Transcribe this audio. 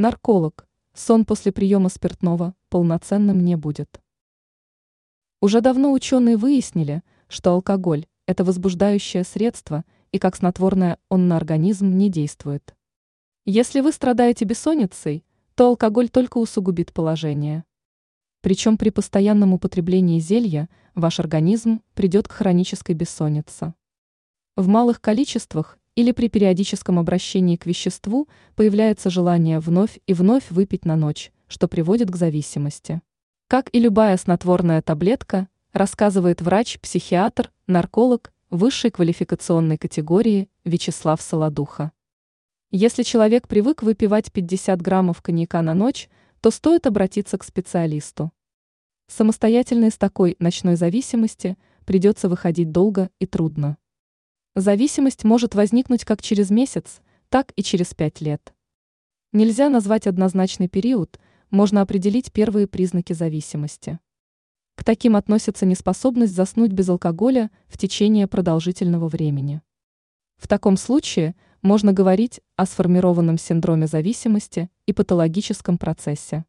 Нарколог. Сон после приема спиртного полноценным не будет. Уже давно ученые выяснили, что алкоголь – это возбуждающее средство, и как снотворное он на организм не действует. Если вы страдаете бессонницей, то алкоголь только усугубит положение. Причем при постоянном употреблении зелья ваш организм придет к хронической бессоннице. В малых количествах или при периодическом обращении к веществу появляется желание вновь и вновь выпить на ночь, что приводит к зависимости. Как и любая снотворная таблетка, рассказывает врач-психиатр, нарколог высшей квалификационной категории Вячеслав Солодуха. Если человек привык выпивать 50 граммов коньяка на ночь, то стоит обратиться к специалисту. Самостоятельно из такой ночной зависимости придется выходить долго и трудно. Зависимость может возникнуть как через месяц, так и через пять лет. Нельзя назвать однозначный период, можно определить первые признаки зависимости. К таким относится неспособность заснуть без алкоголя в течение продолжительного времени. В таком случае можно говорить о сформированном синдроме зависимости и патологическом процессе.